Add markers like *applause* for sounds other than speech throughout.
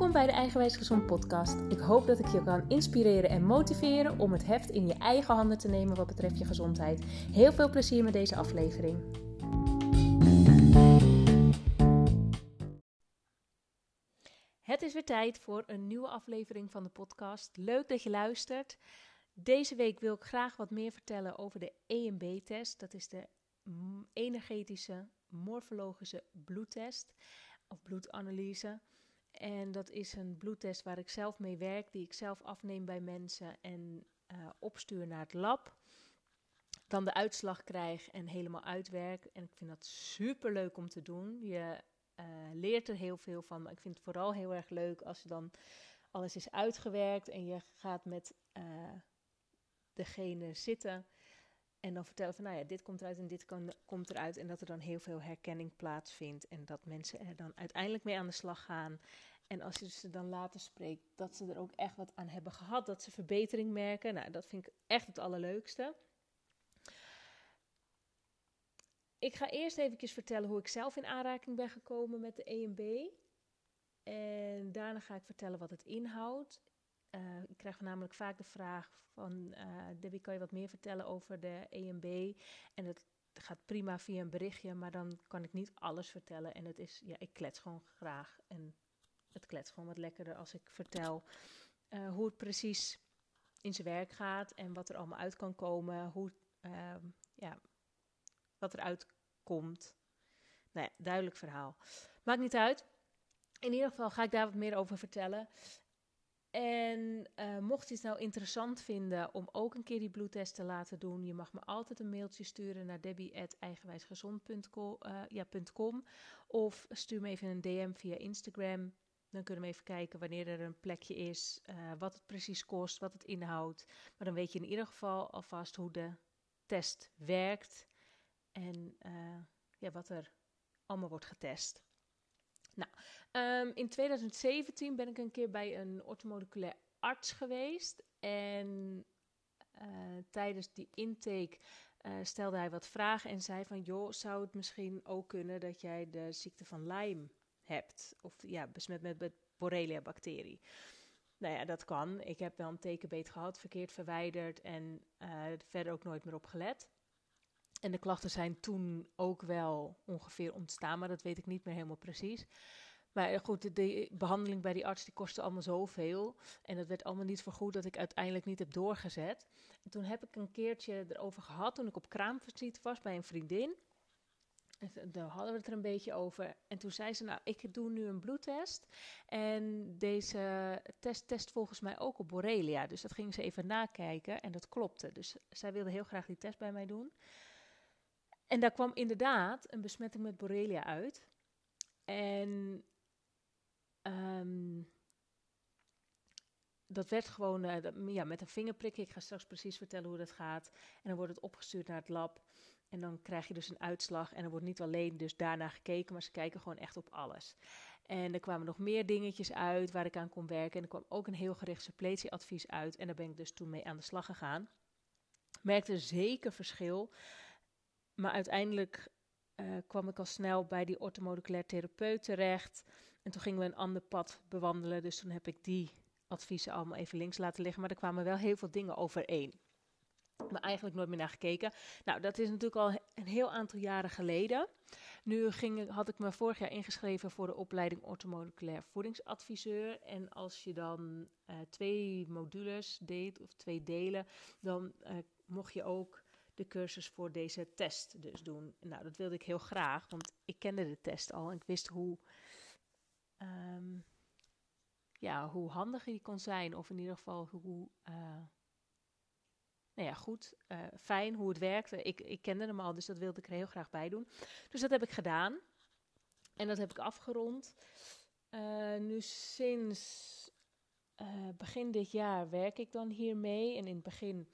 Welkom bij de Eigenwijs Gezond podcast. Ik hoop dat ik je kan inspireren en motiveren om het heft in je eigen handen te nemen wat betreft je gezondheid. Heel veel plezier met deze aflevering. Het is weer tijd voor een nieuwe aflevering van de podcast. Leuk dat je luistert. Deze week wil ik graag wat meer vertellen over de EMB-test. Dat is de energetische morfologische bloedtest of bloedanalyse. En dat is een bloedtest waar ik zelf mee werk, die ik zelf afneem bij mensen en uh, opstuur naar het lab. Dan de uitslag krijg en helemaal uitwerk. En ik vind dat super leuk om te doen. Je uh, leert er heel veel van. Maar ik vind het vooral heel erg leuk als je dan alles is uitgewerkt en je gaat met uh, degene zitten. En dan vertellen van, nou ja, dit komt eruit en dit komt eruit. En dat er dan heel veel herkenning plaatsvindt. En dat mensen er dan uiteindelijk mee aan de slag gaan. En als je ze dan later spreekt, dat ze er ook echt wat aan hebben gehad. Dat ze verbetering merken. Nou, dat vind ik echt het allerleukste. Ik ga eerst even vertellen hoe ik zelf in aanraking ben gekomen met de EMB. En daarna ga ik vertellen wat het inhoudt. Uh, ik krijg namelijk vaak de vraag van uh, Debbie, kan je wat meer vertellen over de EMB? En het gaat prima via een berichtje, maar dan kan ik niet alles vertellen. En het is, ja, ik klets gewoon graag. En het klets gewoon wat lekkerder als ik vertel uh, hoe het precies in zijn werk gaat en wat er allemaal uit kan komen, hoe, ja, wat eruit komt. Nou duidelijk verhaal. Maakt niet uit. In ieder geval ga ik daar wat meer over vertellen. En uh, mocht je het nou interessant vinden om ook een keer die bloedtest te laten doen, je mag me altijd een mailtje sturen naar debbie.eigenwijsgezond.com ja, of stuur me even een DM via Instagram. Dan kunnen we even kijken wanneer er een plekje is, uh, wat het precies kost, wat het inhoudt. Maar dan weet je in ieder geval alvast hoe de test werkt en ja, wat er allemaal wordt getest. Nou, um, in 2017 ben ik een keer bij een ortomoleculair arts geweest. En uh, tijdens die intake uh, stelde hij wat vragen en zei van... joh, zou het misschien ook kunnen dat jij de ziekte van Lyme hebt? Of ja, besmet met, met Borrelia-bacterie. Nou ja, dat kan. Ik heb wel een tekenbeet gehad, verkeerd verwijderd en uh, verder ook nooit meer op gelet. En de klachten zijn toen ook wel ongeveer ontstaan, maar dat weet ik niet meer helemaal precies. Maar goed, de, behandeling bij die arts die kostte allemaal zoveel. En dat werd allemaal niet vergoed dat ik uiteindelijk niet heb doorgezet. En toen heb ik een keertje erover gehad toen ik op kraamvisite was bij een vriendin. En daar hadden we het er een beetje over. En toen zei ze, nou, ik doe nu een bloedtest. En deze test test volgens mij ook op Borrelia. Dus dat ging ze even nakijken en dat klopte. Dus zij wilde heel graag die test bij mij doen. En daar kwam inderdaad een besmetting met Borrelia uit. En um, dat werd gewoon uh, ja, met een vingerprik. Ik ga straks precies vertellen hoe dat gaat. En dan wordt het opgestuurd naar het lab. En dan krijg je dus een uitslag. En er wordt niet alleen dus daarna gekeken, maar ze kijken gewoon echt op alles. En er kwamen nog meer dingetjes uit waar ik aan kon werken. En er kwam ook een heel gericht suppletieadvies uit. En daar ben ik dus toen mee aan de slag gegaan. Merkte zeker verschil. Maar uiteindelijk uh, kwam ik al snel bij die orthomoleculair therapeut terecht. En toen gingen we een ander pad bewandelen. Dus toen heb ik die adviezen allemaal even links laten liggen. Maar er kwamen wel heel veel dingen overeen. Maar eigenlijk nooit meer naar gekeken. Nou, dat is natuurlijk al een heel aantal jaren geleden. Nu ging, had ik me vorig jaar ingeschreven voor de opleiding orthomoleculair voedingsadviseur. En als je dan uh, twee modules deed, of twee delen, dan uh, mocht je ook de cursus voor deze test dus doen. Nou, dat wilde ik heel graag, want ik kende de test al en ik wist hoe, um, ja, hoe handig die kon zijn. Of in ieder geval hoe, uh, nou ja, goed, uh, fijn hoe het werkte. Ik, ik kende hem al, dus dat wilde ik er heel graag bij doen. Dus dat heb ik gedaan. En dat heb ik afgerond. Uh, nu sinds begin dit jaar werk ik dan hiermee. En in het begin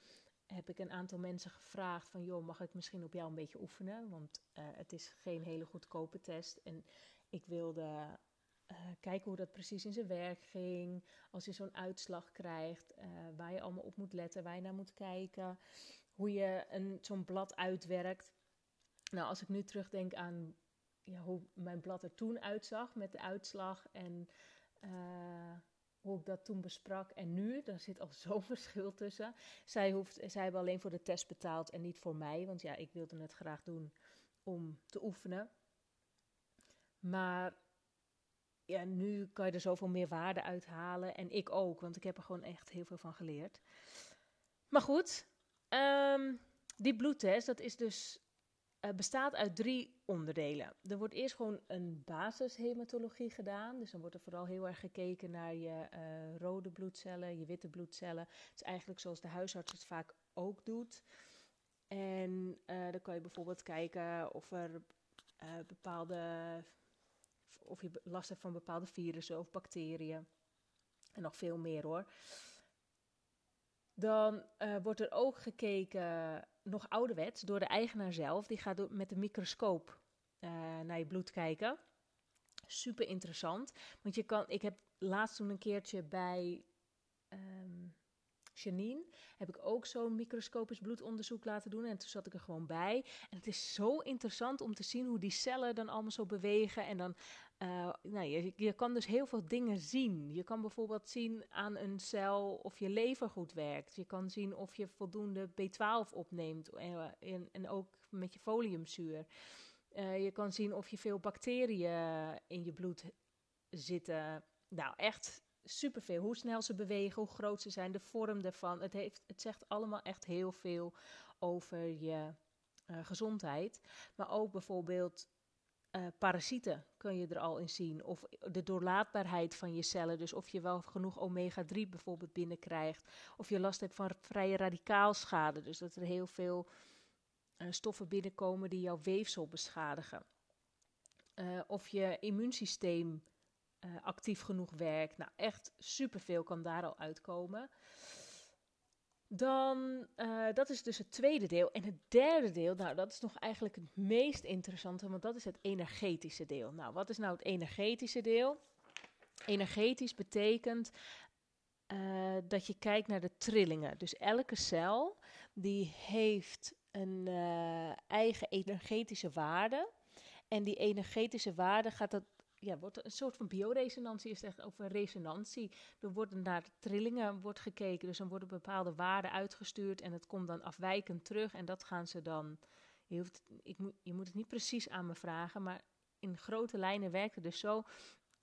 heb ik een aantal mensen gevraagd van... joh, mag ik misschien op jou een beetje oefenen? Want uh, het is geen hele goedkope test. En ik wilde uh, kijken hoe dat precies in zijn werk ging. Als je zo'n uitslag krijgt, uh, waar je allemaal op moet letten, waar je naar moet kijken. Hoe je zo'n blad uitwerkt. Nou, als ik nu terugdenk aan ja, hoe mijn blad er toen uitzag met de uitslag... en hoe ik dat toen besprak en nu, daar zit al *laughs* zo'n verschil tussen. Zij, hoeft, zij hebben alleen voor de test betaald en niet voor mij, want ja, ik wilde het graag doen om te oefenen. Maar ja, nu kan je er zoveel meer waarde uithalen en ik ook, want ik heb er gewoon echt heel veel van geleerd. Maar goed, ehm, die bloedtest, dat is dus uh, bestaat uit drie onderdelen. Er wordt eerst gewoon een basishematologie gedaan. Dus dan wordt er vooral heel erg gekeken naar je uh, rode bloedcellen, je witte bloedcellen. Het is eigenlijk zoals de huisarts het vaak ook doet. En uh, dan kan je bijvoorbeeld kijken of er bepaalde. of je last hebt van bepaalde virussen of bacteriën. En nog veel meer hoor. Dan wordt er ook gekeken nog ouderwets door de eigenaar zelf. Die gaat met de microscoop uh, naar je bloed kijken. Super interessant. Want je kan, ik heb laatst toen een keertje bij um, Janine, heb ik ook zo'n microscopisch bloedonderzoek laten doen. En toen zat ik er gewoon bij. En het is zo interessant om te zien hoe die cellen dan allemaal zo bewegen. En dan uh, nou, je, je kan dus heel veel dingen zien. Je kan bijvoorbeeld zien aan een cel of je lever goed werkt. Je kan zien of je voldoende B12 opneemt en, en, en ook met je foliumzuur. Uh, je kan zien of je veel bacteriën in je bloed zitten. Nou, echt superveel. Hoe snel ze bewegen, hoe groot ze zijn, de vorm ervan. Het, heeft, het zegt allemaal echt heel veel over je uh, gezondheid. Maar ook bijvoorbeeld uh, parasieten kun je er al in zien. Of de doorlaatbaarheid van je cellen. Dus of je wel genoeg omega-3 bijvoorbeeld binnenkrijgt. Of je last hebt van vrije radicaalschade. Dus dat er heel veel uh, stoffen binnenkomen die jouw weefsel beschadigen. Of je immuunsysteem actief genoeg werkt. Nou, echt superveel kan daar al uitkomen. Dan, uh, dat is dus het tweede deel. En het derde deel, nou, dat is nog eigenlijk het meest interessante, want dat is het energetische deel. Nou, wat is nou het energetische deel? Energetisch betekent uh, dat je kijkt naar de trillingen. Dus elke cel die heeft een eigen energetische waarde. En die energetische waarde gaat dat ja, wordt een soort van bioresonantie, is echt over resonantie. Er worden naar trillingen wordt gekeken, dus dan worden bepaalde waarden uitgestuurd en het komt dan afwijkend terug en dat gaan ze dan. Je, hoeft, ik, je moet het niet precies aan me vragen, maar in grote lijnen werkt het dus zo.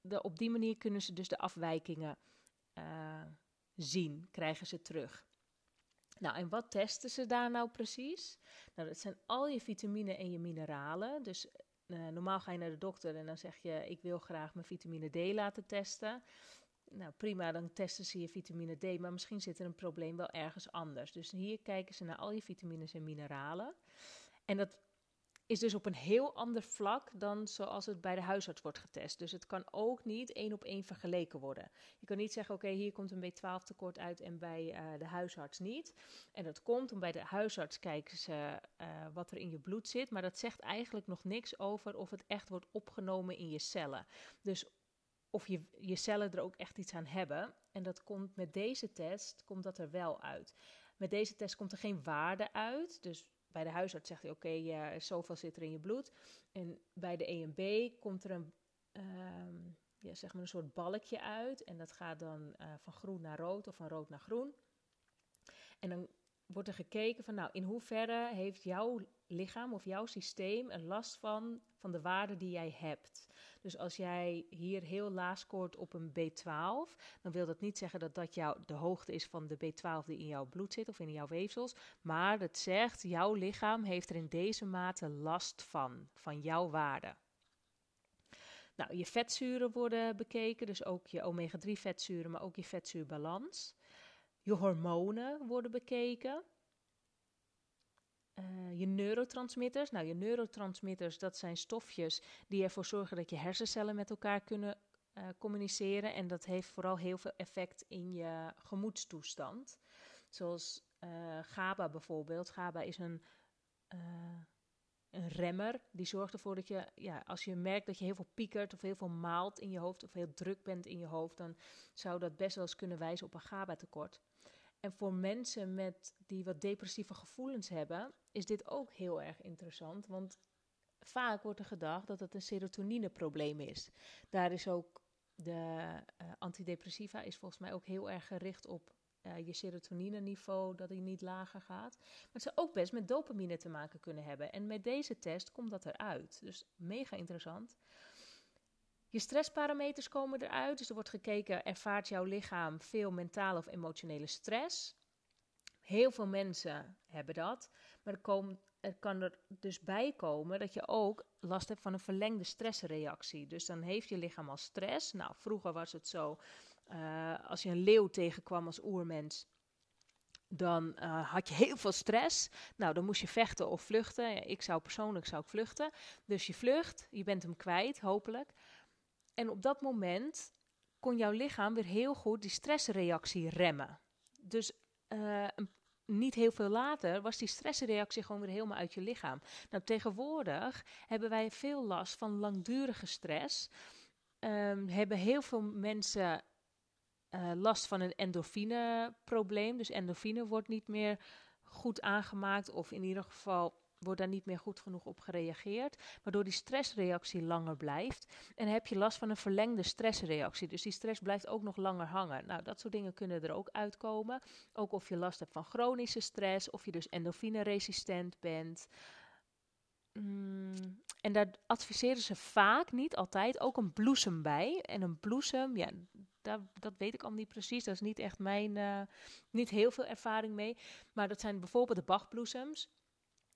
De, op die manier kunnen ze dus de afwijkingen uh, zien, krijgen ze terug. Nou, en wat testen ze daar nou precies? Nou, dat zijn al je vitamine en je mineralen. Dus uh, normaal ga je naar de dokter en dan zeg je: Ik wil graag mijn vitamine D laten testen. Nou prima, dan testen ze je vitamine D, maar misschien zit er een probleem wel ergens anders. Dus hier kijken ze naar al je vitamines en mineralen. En dat is dus op een heel ander vlak dan zoals het bij de huisarts wordt getest. Dus het kan ook niet één op één vergeleken worden. Je kan niet zeggen, oké, hier komt een B12 tekort uit en bij uh, de huisarts niet. En dat komt omdat bij de huisarts kijken ze uh, wat er in je bloed zit, maar dat zegt eigenlijk nog niks over of het echt wordt opgenomen in je cellen. Dus of je, je cellen er ook echt iets aan hebben. En dat komt met deze test, komt dat er wel uit. Met deze test komt er geen waarde uit. Dus bij de huisarts zegt hij: Oké, okay, zoveel zit er in je bloed. En bij de EMB komt er een, um, ja, zeg maar een soort balkje uit. En dat gaat dan uh, van groen naar rood of van rood naar groen. En dan wordt er gekeken van, nou, in hoeverre heeft jouw lichaam of jouw systeem een last van, van de waarde die jij hebt. Dus als jij hier heel laag scoort op een B12, dan wil dat niet zeggen dat dat jou de hoogte is van de B12 die in jouw bloed zit of in jouw weefsels. Maar het zegt, jouw lichaam heeft er in deze mate last van, van jouw waarde. Nou, je vetzuren worden bekeken, dus ook je omega-3 vetzuren, maar ook je vetzuurbalans. Je hormonen worden bekeken. Uh, je neurotransmitters. Nou, je neurotransmitters, dat zijn stofjes die ervoor zorgen dat je hersencellen met elkaar kunnen uh, communiceren. En dat heeft vooral heel veel effect in je gemoedstoestand. Zoals uh, GABA bijvoorbeeld. GABA is een, een remmer. Die zorgt ervoor dat je, ja, als je merkt dat je heel veel piekert of heel veel maalt in je hoofd of heel druk bent in je hoofd, dan zou dat best wel eens kunnen wijzen op een GABA-tekort. En voor mensen met die wat depressieve gevoelens hebben, is dit ook heel erg interessant. Want vaak wordt er gedacht dat het een serotonineprobleem is. Daar is ook De antidepressiva is volgens mij ook heel erg gericht op je serotonine-niveau, dat die niet lager gaat. Maar het zou ook best met dopamine te maken kunnen hebben. En met deze test komt dat eruit. Dus mega interessant. Je stressparameters komen eruit. Dus er wordt gekeken, ervaart jouw lichaam veel mentale of emotionele stress? Heel veel mensen hebben dat. Maar er, er kan er dus bij komen dat je ook last hebt van een verlengde stressreactie. Dus dan heeft je lichaam al stress. Nou, vroeger was het zo, uh, als je een leeuw tegenkwam als oermens, dan uh, had je heel veel stress. Nou, dan moest je vechten of vluchten. ik zou persoonlijk zou ik vluchten. Dus je vlucht, je bent hem kwijt, hopelijk. En op dat moment kon jouw lichaam weer heel goed die stressreactie remmen. Dus uh, niet heel veel later was die stressreactie gewoon weer helemaal uit je lichaam. Nou, tegenwoordig hebben wij veel last van langdurige stress. Um, hebben heel veel mensen uh, last van een endorfine-probleem. Dus endorfine wordt niet meer goed aangemaakt, of in ieder geval wordt daar niet meer goed genoeg op gereageerd, waardoor die stressreactie langer blijft. En heb je last van een verlengde stressreactie. Dus die stress blijft ook nog langer hangen. Nou, dat soort dingen kunnen er ook uitkomen. Ook of je last hebt van chronische stress, of je dus endorfine-resistent bent. Mm, en daar adviseren ze vaak, niet altijd, ook een bloesem bij. En een bloesem, ja, dat, weet ik al niet precies. Dat is niet echt mijn, uh, niet heel veel ervaring mee. Maar dat zijn bijvoorbeeld de Bachbloesems.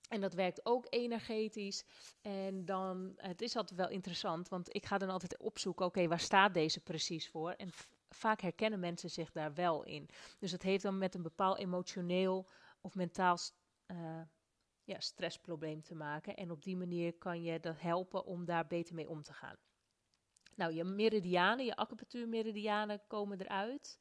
En dat werkt ook energetisch. En dan, het is altijd wel interessant, want ik ga dan altijd opzoeken, oké, waar staat deze precies voor? En vaak herkennen mensen zich daar wel in. Dus het heeft dan met een bepaald emotioneel of mentaal uh, ja, stressprobleem te maken. En op die manier kan je dat helpen om daar beter mee om te gaan. Nou, je meridianen, je acupunctuurmeridianen komen eruit.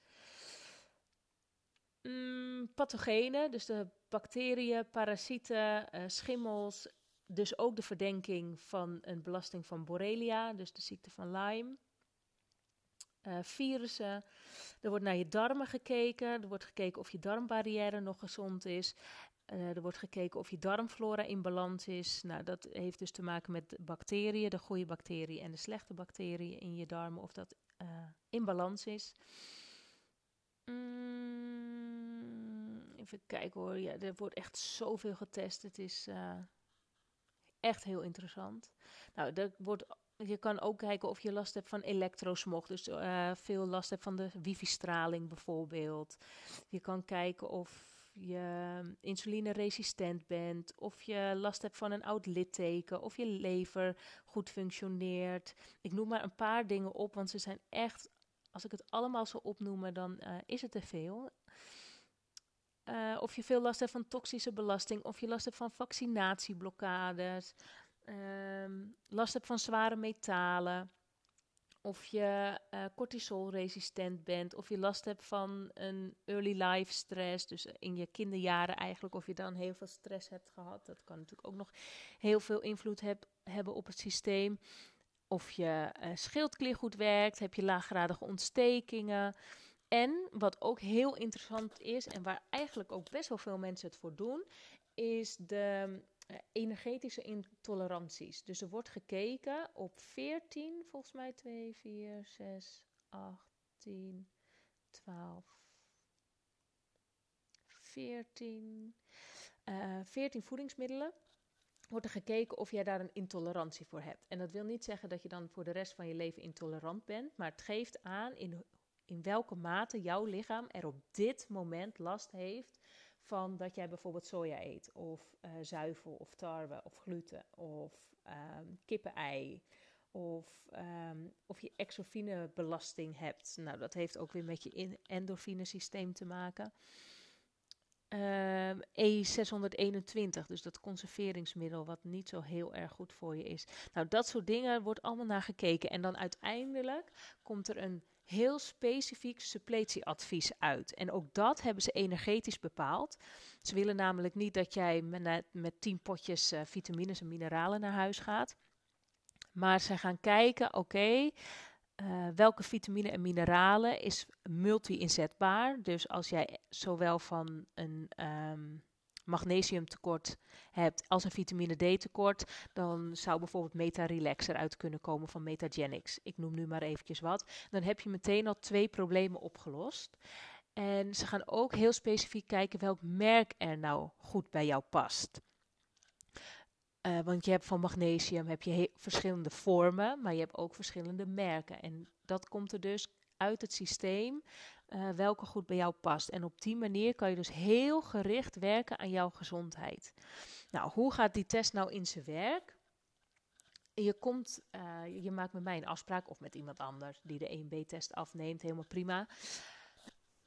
Mm, pathogenen, dus de bacteriën, parasieten, uh, schimmels. Dus ook de verdenking van een belasting van Borrelia, dus de ziekte van Lyme. Uh, virussen. Er wordt naar je darmen gekeken. Er wordt gekeken of je darmbarrière nog gezond is. Uh, er wordt gekeken of je darmflora in balans is. Nou, dat heeft dus te maken met bacteriën, de goede bacteriën en de slechte bacteriën in je darmen, of dat in balans is. Mm, even kijken hoor. Ja, er wordt echt zoveel getest. Het is uh, echt heel interessant. Nou, er wordt, je kan ook kijken of je last hebt van elektrosmog. Dus uh, veel last hebt van de wifi-straling bijvoorbeeld. Je kan kijken of je insulineresistent bent, of je last hebt van een oud litteken, of je lever goed functioneert. Ik noem maar een paar dingen op, want ze zijn echt als ik het allemaal zou opnoemen, dan uh, is het te veel. Uh, of je veel last hebt van toxische belasting, of je last hebt van vaccinatieblokkades, um, last hebt van zware metalen, of je uh, cortisolresistent bent, of je last hebt van een early life stress, dus in je kinderjaren eigenlijk, of je dan heel veel stress hebt gehad. Dat kan natuurlijk ook nog heel veel invloed heb, hebben op het systeem. Of je uh, schildklier goed werkt, heb je laaggradige ontstekingen. En wat ook heel interessant is, en waar eigenlijk ook best wel veel mensen het voor doen, is de uh, energetische intoleranties. Dus er wordt gekeken op 14, volgens mij 2, 4, 6, 8, 10, 12, 14, uh, 14 voedingsmiddelen wordt er gekeken of jij daar een intolerantie voor hebt. En dat wil niet zeggen dat je dan voor de rest van je leven intolerant bent, maar het geeft aan in, in welke mate jouw lichaam er op dit moment last heeft van dat jij bijvoorbeeld soja eet, of uh, zuivel, of tarwe, of gluten, of um, kippenei, of, um, of je exofinebelasting hebt. Nou, dat heeft ook weer met je endorfine systeem te maken. Uh, E621, dus dat conserveringsmiddel wat niet zo heel erg goed voor je is. Nou, dat soort dingen wordt allemaal naar gekeken. En dan uiteindelijk komt er een heel specifiek suppletieadvies uit. En ook dat hebben ze energetisch bepaald. Ze willen namelijk niet dat jij met, met tien potjes uh, vitamines en mineralen naar huis gaat. Maar ze gaan kijken, oké, uh, welke vitamine en mineralen is multi-inzetbaar. Dus als jij zowel van een um, magnesiumtekort hebt als een vitamine D tekort, dan zou bijvoorbeeld Meta-Relax eruit kunnen komen van Metagenics. Ik noem nu maar eventjes wat. Dan heb je meteen al twee problemen opgelost. En ze gaan ook heel specifiek kijken welk merk er nou goed bij jou past. Uh, want je hebt van magnesium heb je verschillende vormen, maar je hebt ook verschillende merken. En dat komt er dus uit het systeem uh, welke goed bij jou past. En op die manier kan je dus heel gericht werken aan jouw gezondheid. Nou, hoe gaat die test nou in zijn werk? Je, komt, uh, je maakt met mij een afspraak of met iemand anders die de 1B-test afneemt, helemaal prima.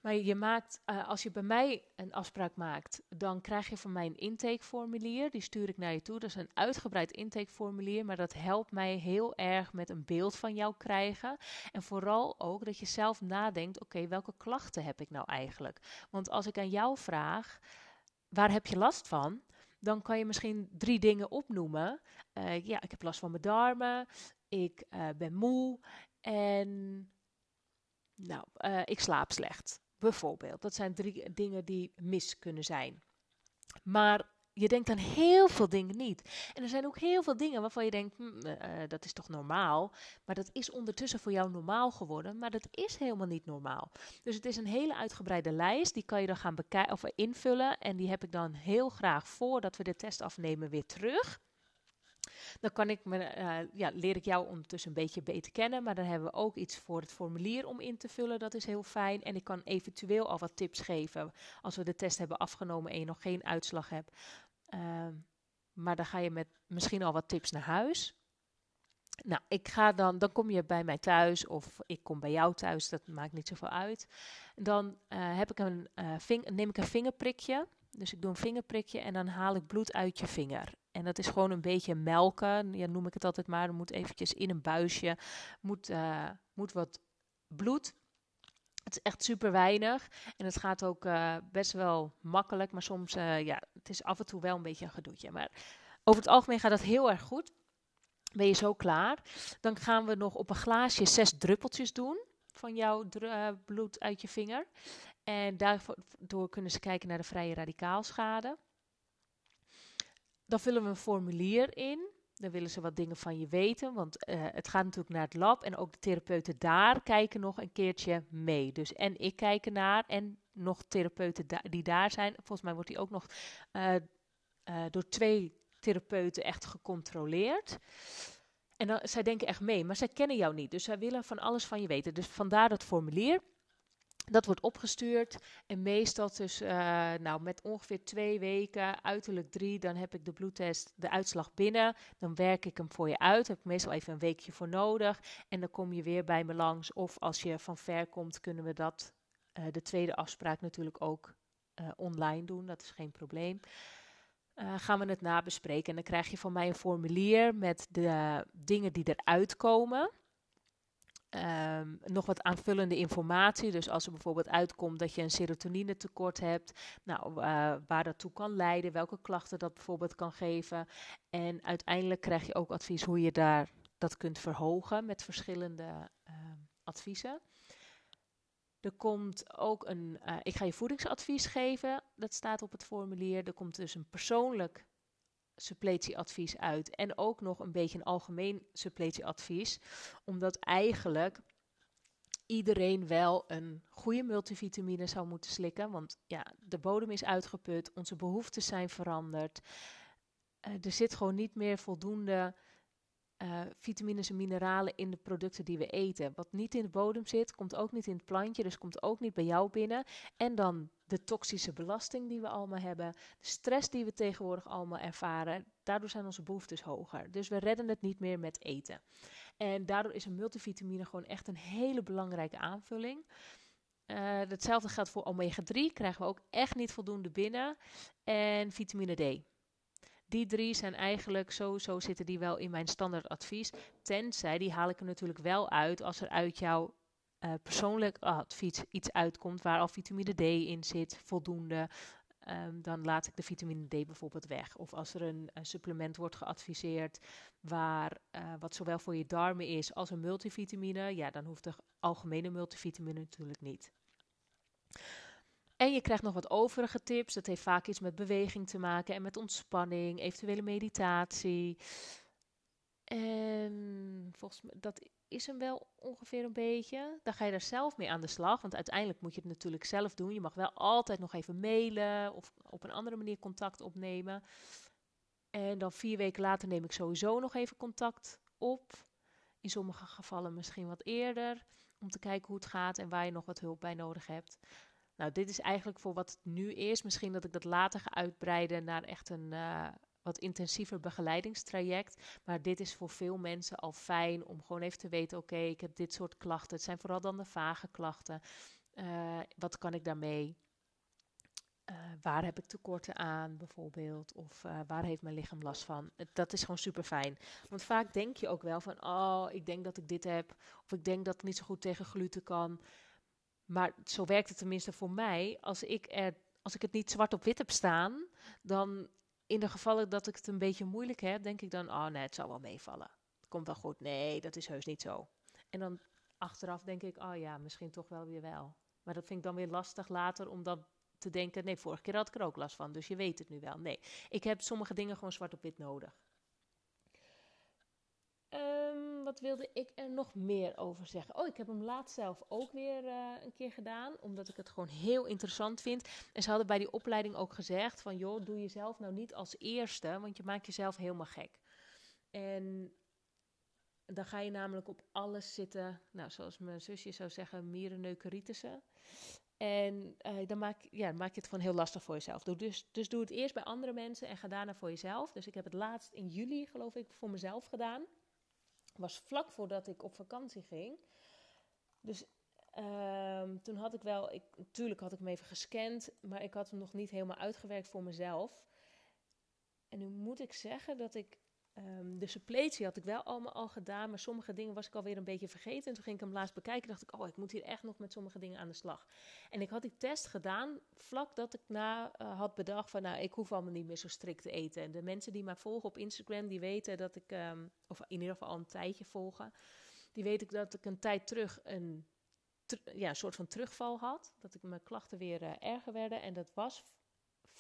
Maar je maakt, uh, als je bij mij een afspraak maakt, dan krijg je van mij een intakeformulier. Die stuur ik naar je toe. Dat is een uitgebreid intakeformulier, maar dat helpt mij heel erg met een beeld van jou krijgen. En vooral ook dat je zelf nadenkt: oké, welke klachten heb ik nou eigenlijk? Want als ik aan jou vraag, waar heb je last van? Dan kan je misschien drie dingen opnoemen. Uh, ja, ik heb last van mijn darmen. Ik uh, ben moe. En nou, ik slaap slecht. Bijvoorbeeld. Dat zijn drie dingen die mis kunnen zijn. Maar je denkt aan heel veel dingen niet. En er zijn ook heel veel dingen waarvan je denkt, hm, dat is toch normaal? Maar dat is ondertussen voor jou normaal geworden, maar dat is helemaal niet normaal. Dus het is een hele uitgebreide lijst, die kan je dan gaan of invullen. En die heb ik dan heel graag voordat we de test afnemen weer terug. Dan kan ik me, uh, ja, leer ik jou ondertussen een beetje beter kennen. Maar dan hebben we ook iets voor het formulier om in te vullen. Dat is heel fijn. En ik kan eventueel al wat tips geven als we de test hebben afgenomen en je nog geen uitslag hebt. Uh, maar dan ga je met misschien al wat tips naar huis. Nou, ik ga dan, dan kom je bij mij thuis of ik kom bij jou thuis, dat maakt niet zoveel uit. Dan uh, heb ik een, ving, neem ik een vingerprikje. Dus ik doe een vingerprikje en dan haal ik bloed uit je vinger. En dat is gewoon een beetje melken, ja, noem ik het altijd maar. Er moet eventjes in een buisje, moet, uh, moet wat bloed. Het is echt super weinig en het gaat ook uh, best wel makkelijk, maar soms, uh, ja, het is af en toe wel een beetje een gedoetje. Maar over het algemeen gaat dat heel erg goed. Ben je zo klaar? Dan gaan we nog op een glaasje zes druppeltjes doen van jouw bloed uit je vinger. En daardoor kunnen ze kijken naar de vrije radicaalschade. Dan vullen we een formulier in. Dan willen ze wat dingen van je weten, want uh, het gaat natuurlijk naar het lab en ook de therapeuten daar kijken nog een keertje mee. Dus en ik kijk ernaar en nog therapeuten die daar zijn. Volgens mij wordt die ook nog uh, uh, door twee therapeuten echt gecontroleerd. En dan, zij denken echt mee, maar zij kennen jou niet. Dus zij willen van alles van je weten. Dus vandaar dat formulier. Dat wordt opgestuurd en meestal dus, nou, met ongeveer twee weken, uiterlijk drie, dan heb ik de bloedtest, de uitslag binnen. Dan werk ik hem voor je uit. Heb ik meestal even een weekje voor nodig. En dan kom je weer bij me langs. Of als je van ver komt, kunnen we dat, uh, de tweede afspraak natuurlijk ook uh, online doen. Dat is geen probleem. gaan we het nabespreken. En dan krijg je van mij een formulier met de dingen die eruit komen. Um, nog wat aanvullende informatie. Dus als er bijvoorbeeld uitkomt dat je een serotonine tekort hebt, nou, waar dat toe kan leiden, welke klachten dat bijvoorbeeld kan geven. En uiteindelijk krijg je ook advies hoe je daar dat kunt verhogen met verschillende uh, adviezen. Er komt ook een, uh, ik ga je voedingsadvies geven, dat staat op het formulier. Er komt dus een persoonlijk suppletieadvies uit. En ook nog een beetje een algemeen suppletieadvies. Omdat eigenlijk iedereen wel een goede multivitamine zou moeten slikken. Want ja, de bodem is uitgeput, onze behoeften zijn veranderd. Uh, er zit gewoon niet meer voldoende uh, vitamines en mineralen in de producten die we eten. Wat niet in de bodem zit, komt ook niet in het plantje, dus komt ook niet bij jou binnen. En dan de toxische belasting die we allemaal hebben, de stress die we tegenwoordig allemaal ervaren. Daardoor zijn onze behoeftes hoger. Dus we redden het niet meer met eten. En daardoor is een multivitamine gewoon echt een hele belangrijke aanvulling. Uh, hetzelfde geldt voor omega-3, krijgen we ook echt niet voldoende binnen. En vitamine D. Die drie zijn eigenlijk, sowieso zitten die wel in mijn standaardadvies. Tenzij, die haal ik er natuurlijk wel uit als er uit jouw uh, persoonlijk advies iets uitkomt waar al vitamine D in zit, voldoende. Um, dan laat ik de vitamine D bijvoorbeeld weg. Of als er een, supplement wordt geadviseerd waar uh, wat zowel voor je darmen is als een multivitamine, ja, dan hoeft de algemene multivitamine natuurlijk niet. En je krijgt nog wat overige tips. Dat heeft vaak iets met beweging te maken en met ontspanning, eventuele meditatie. En volgens mij, dat is hem wel ongeveer een beetje. Dan ga je er zelf mee aan de slag. Want uiteindelijk moet je het natuurlijk zelf doen. Je mag wel altijd nog even mailen of op een andere manier contact opnemen. En dan vier weken later neem ik sowieso nog even contact op. In sommige gevallen misschien wat eerder. Om te kijken hoe het gaat en waar je nog wat hulp bij nodig hebt. Nou, dit is eigenlijk voor wat het nu is. Misschien dat ik dat later ga uitbreiden naar echt een uh, wat intensiever begeleidingstraject. Maar dit is voor veel mensen al fijn om gewoon even te weten: oké, ik heb dit soort klachten. Het zijn vooral dan de vage klachten. Uh, wat kan ik daarmee? Uh, waar heb ik tekorten aan, bijvoorbeeld? Of uh, waar heeft mijn lichaam last van? Dat is gewoon super fijn. Want vaak denk je ook wel van: oh, ik denk dat ik dit heb. Of ik denk dat ik niet zo goed tegen gluten kan. Maar zo werkt het tenminste voor mij. Als ik, er, als ik het niet zwart op wit heb staan, dan in de gevallen dat ik het een beetje moeilijk heb, denk ik dan: oh nee, het zal wel meevallen. Komt wel goed. Nee, dat is heus niet zo. En dan achteraf denk ik: oh ja, misschien toch wel weer wel. Maar dat vind ik dan weer lastig later om dan te denken: nee, vorige keer had ik er ook last van, dus je weet het nu wel. Nee, ik heb sommige dingen gewoon zwart op wit nodig. Um, wat wilde ik er nog meer over zeggen? Oh, ik heb hem laatst zelf ook weer uh, een keer gedaan, omdat ik het gewoon heel interessant vind. En ze hadden bij die opleiding ook gezegd van, joh, doe jezelf nou niet als eerste, want je maakt jezelf helemaal gek. En dan ga je namelijk op alles zitten, nou, zoals mijn zusje zou zeggen, mierenneukeritische. En uh, dan maak, ja, maak je het gewoon heel lastig voor jezelf. Dus, dus doe het eerst bij andere mensen en ga daarna voor jezelf. Dus ik heb het laatst in juli, geloof ik, voor mezelf gedaan. Was vlak voordat ik op vakantie ging. Dus um, toen had ik wel, ik, natuurlijk had ik hem even gescand, maar ik had hem nog niet helemaal uitgewerkt voor mezelf. En nu moet ik zeggen dat ik Um, de suppletie had ik wel allemaal al gedaan, maar sommige dingen was ik alweer een beetje vergeten. En toen ging ik hem laatst bekijken dacht ik, oh, ik moet hier echt nog met sommige dingen aan de slag. En ik had die test gedaan vlak dat ik na uh, had bedacht van, nou, ik hoef allemaal niet meer zo strikt te eten. En de mensen die mij volgen op Instagram, die weten dat ik, um, of in ieder geval al een tijdje volgen, die weten dat ik een tijd terug een, ja, een soort van terugval had. Dat ik mijn klachten weer uh, erger werden. En dat was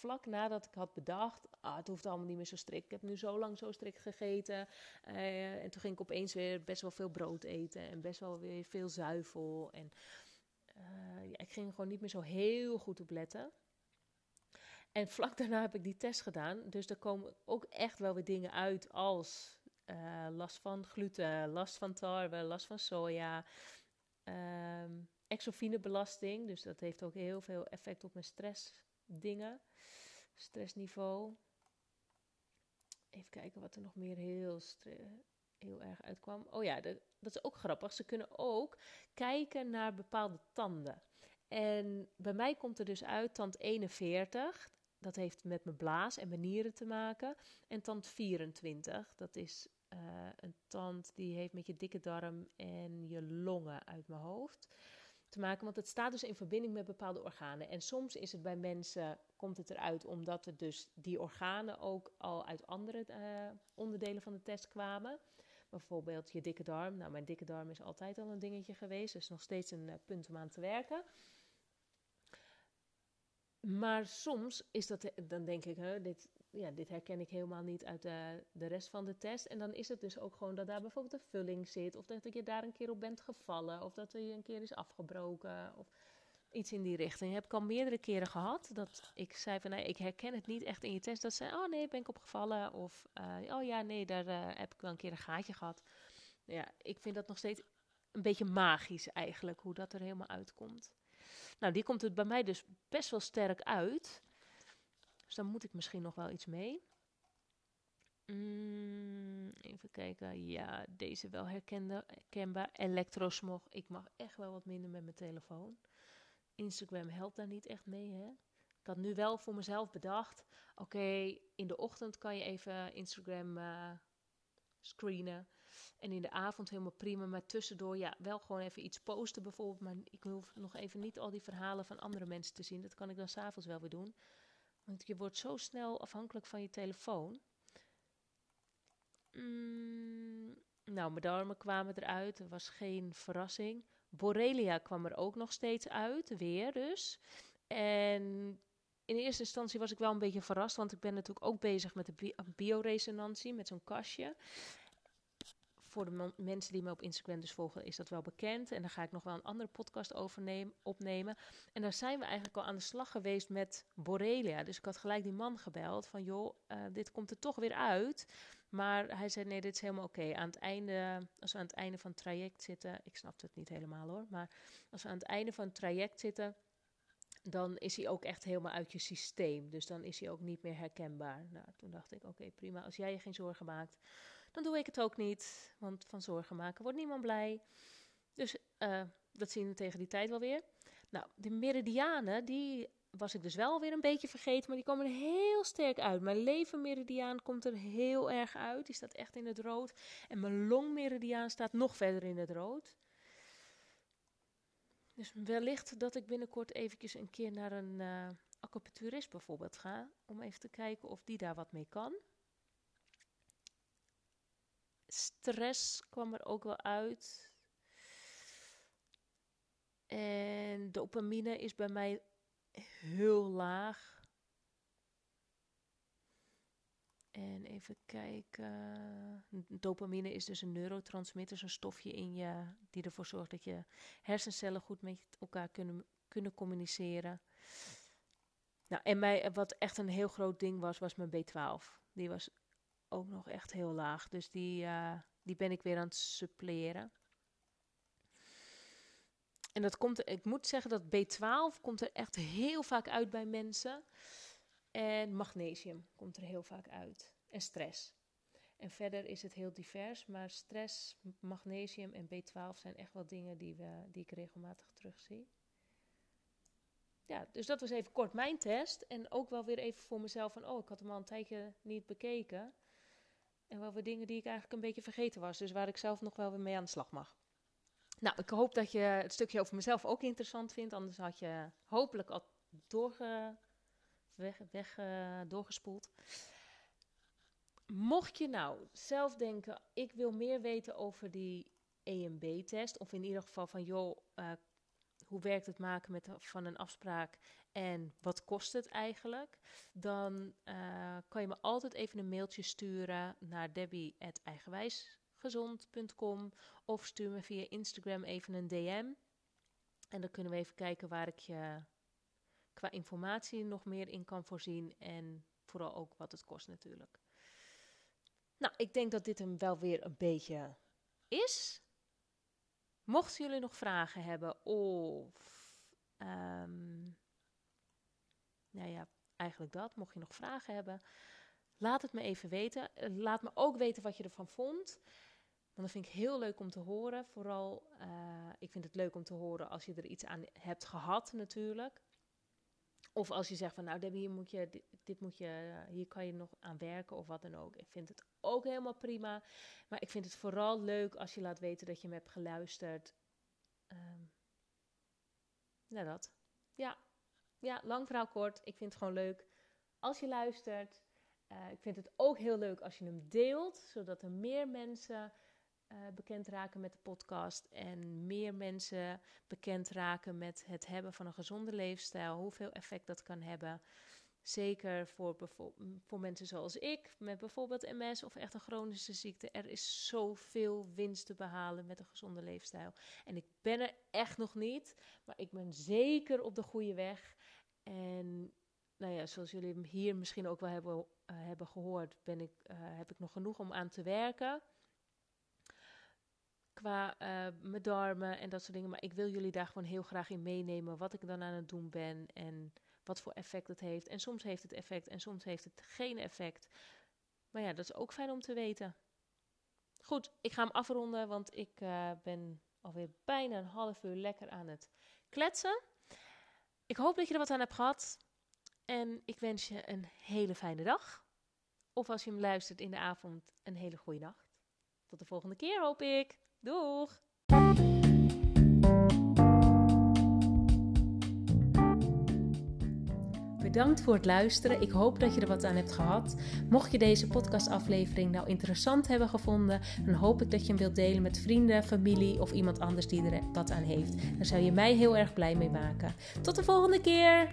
vlak nadat ik had bedacht, ah, het hoeft allemaal niet meer zo strikt. Ik heb nu zo lang zo strikt gegeten. Uh, en toen ging ik opeens weer best wel veel brood eten en best wel weer veel zuivel. En uh, ja, ik ging er gewoon niet meer zo heel goed op letten. En vlak daarna heb ik die test gedaan. Dus er komen ook echt wel weer dingen uit als uh, last van gluten, last van tarwe, last van soja. Um, exofinebelasting, dus dat heeft ook heel veel effect op mijn stressdingen stressniveau. Even kijken wat er nog meer heel, heel erg uitkwam. Oh ja, dat, is ook grappig. Ze kunnen ook kijken naar bepaalde tanden. En bij mij komt er dus uit tand 41. Dat heeft met mijn blaas en mijn nieren te maken. En tand 24. Dat is uh, een tand die heeft met je dikke darm en je longen uit mijn hoofd te maken. Want het staat dus in verbinding met bepaalde organen. En soms is het bij mensen, komt het eruit omdat er dus die organen ook al uit andere uh, onderdelen van de test kwamen. Bijvoorbeeld je dikke darm. Nou, mijn dikke darm is altijd al een dingetje geweest. Dus nog steeds een uh, punt om aan te werken. Maar soms is dat, dan denk ik, hè, dit, ja, dit herken ik helemaal niet uit de, de rest van de test. En dan is het dus ook gewoon dat daar bijvoorbeeld een vulling zit. Of dat je daar een keer op bent gevallen. Of dat je een keer is afgebroken. Of iets in die richting. Heb ik al meerdere keren gehad. Dat ik zei van nee, ik herken het niet echt in je test. Dat ze, oh nee, ben ik opgevallen. Of uh, oh ja, nee, daar uh, heb ik wel een keer een gaatje gehad. Ja, ik vind dat nog steeds een beetje magisch eigenlijk. Hoe dat er helemaal uitkomt. Nou, die komt het bij mij dus best wel sterk uit. Dus dan moet ik misschien nog wel iets mee. Mm, even kijken. Ja, deze wel herkenbaar. Elektrosmog. Ik mag echt wel wat minder met mijn telefoon. Instagram helpt daar niet echt mee, hè? Ik had nu wel voor mezelf bedacht. Oké, in de ochtend kan je even Instagram uh, screenen. En in de avond helemaal prima. Maar tussendoor, ja, wel gewoon even iets posten bijvoorbeeld. Maar ik hoef nog even niet al die verhalen van andere mensen te zien. Dat kan ik dan s'avonds wel weer doen. Want je wordt zo snel afhankelijk van je telefoon. Mm, nou, mijn darmen kwamen eruit. Er was geen verrassing. Borrelia kwam er ook nog steeds uit, weer dus. En in eerste instantie was ik wel een beetje verrast, want ik ben natuurlijk ook bezig met de bi bioresonantie, met zo'n kastje. Voor de mensen die me op Instagram dus volgen, is dat wel bekend. En daar ga ik nog wel een andere podcast over opnemen. En daar zijn we eigenlijk al aan de slag geweest met Borrelia. Dus ik had gelijk die man gebeld van, joh, uh, dit komt er toch weer uit. Maar hij zei, nee, dit is helemaal oké. Aan het einde, als we aan het einde van het traject zitten, ik snap het niet helemaal hoor, maar als we aan het einde van het traject zitten, dan is hij ook echt helemaal uit je systeem. Dus dan is hij ook niet meer herkenbaar. Nou, toen dacht ik, oké, prima. Als jij je geen zorgen maakt, dan doe ik het ook niet. Want van zorgen maken wordt niemand blij. Dus uh, dat zien we tegen die tijd wel weer. Nou, de meridianen, die was ik dus wel weer een beetje vergeten, maar die komen er heel sterk uit. Mijn levenmeridiaan komt er heel erg uit. Die staat echt in het rood. En mijn longmeridiaan staat nog verder in het rood. Dus wellicht dat ik binnenkort eventjes een keer naar een uh, acupuncturist bijvoorbeeld ga. Om even te kijken of die daar wat mee kan. Stress kwam er ook wel uit. En dopamine is bij mij heel laag. En even kijken. Dopamine is dus een neurotransmitter, zo'n stofje in je die ervoor zorgt dat je hersencellen goed met elkaar kunnen, kunnen communiceren. Nou, en mij, wat echt een heel groot ding was, was mijn B12. Die was ook nog echt heel laag. Dus die, uh, die ben ik weer aan het suppleren. En dat komt, ik moet zeggen dat B12 komt er echt heel vaak uit bij mensen. En magnesium komt er heel vaak uit. En stress. En verder is het heel divers, maar stress, magnesium en B12 zijn echt wel dingen die, we, die ik regelmatig terugzie. Ja, dus dat was even kort mijn test. En ook wel weer even voor mezelf van, oh, ik had hem al een tijdje niet bekeken. En wel weer dingen die ik eigenlijk een beetje vergeten was. Dus waar ik zelf nog wel weer mee aan de slag mag. Nou, ik hoop dat je het stukje over mezelf ook interessant vindt. Anders had je hopelijk al doorge, weg, weg uh, doorgespoeld. Mocht je nou zelf denken, ik wil meer weten over die EMB-test, of in ieder geval van, joh, uh, hoe werkt het maken met, van een afspraak en wat kost het eigenlijk? Dan uh, kan je me altijd even een mailtje sturen naar debbie.eigenwijsgezond.com of stuur me via Instagram even een DM. En dan kunnen we even kijken waar ik je qua informatie nog meer in kan voorzien en vooral ook wat het kost natuurlijk. Nou, ik denk dat dit hem wel weer een beetje is. Mochten jullie nog vragen hebben of. Nou ja, eigenlijk dat. Mocht je nog vragen hebben, laat het me even weten. Laat me ook weten wat je ervan vond. Want dat vind ik heel leuk om te horen. Vooral, uh, ik vind het leuk om te horen als je er iets aan hebt gehad natuurlijk. Of als je zegt van nou hier, moet je, dit, moet je, hier kan je nog aan werken of wat dan ook. Ik vind het ook helemaal prima. Maar ik vind het vooral leuk als je laat weten dat je me hebt geluisterd. Um, nou dat. Ja, ja, lang verhaal kort. Ik vind het gewoon leuk als je luistert. Uh, ik vind het ook heel leuk als je hem deelt, zodat er meer mensen uh, bekend raken met de podcast en meer mensen bekend raken met het hebben van een gezonde leefstijl, hoeveel effect dat kan hebben. Zeker voor, voor mensen zoals ik, met bijvoorbeeld MS of echt een chronische ziekte. Er is zoveel winst te behalen met een gezonde leefstijl. En ik ben er echt nog niet, maar ik ben zeker op de goede weg. En nou ja, zoals jullie hier misschien ook wel hebben, uh, hebben gehoord, ben ik, uh, heb ik nog genoeg om aan te werken qua uh, mijn darmen en dat soort dingen. Maar ik wil jullie daar gewoon heel graag in meenemen wat ik dan aan het doen ben en wat voor effect het heeft. En soms heeft het effect en soms heeft het geen effect. Maar ja, dat is ook fijn om te weten. Goed, ik ga hem afronden, want ik uh, ben alweer bijna een half uur lekker aan het kletsen. Ik hoop dat je er wat aan hebt gehad. En ik wens je een hele fijne dag. Of als je hem luistert in de avond, een hele goede nacht. Tot de volgende keer, hoop ik. Doeg! bedankt voor het luisteren. Ik hoop dat je er wat aan hebt gehad. Mocht je deze podcastaflevering nou interessant hebben gevonden, dan hoop ik dat je hem wilt delen met vrienden, familie of iemand anders die er wat aan heeft. Daar zou je mij heel erg blij mee maken. Tot de volgende keer!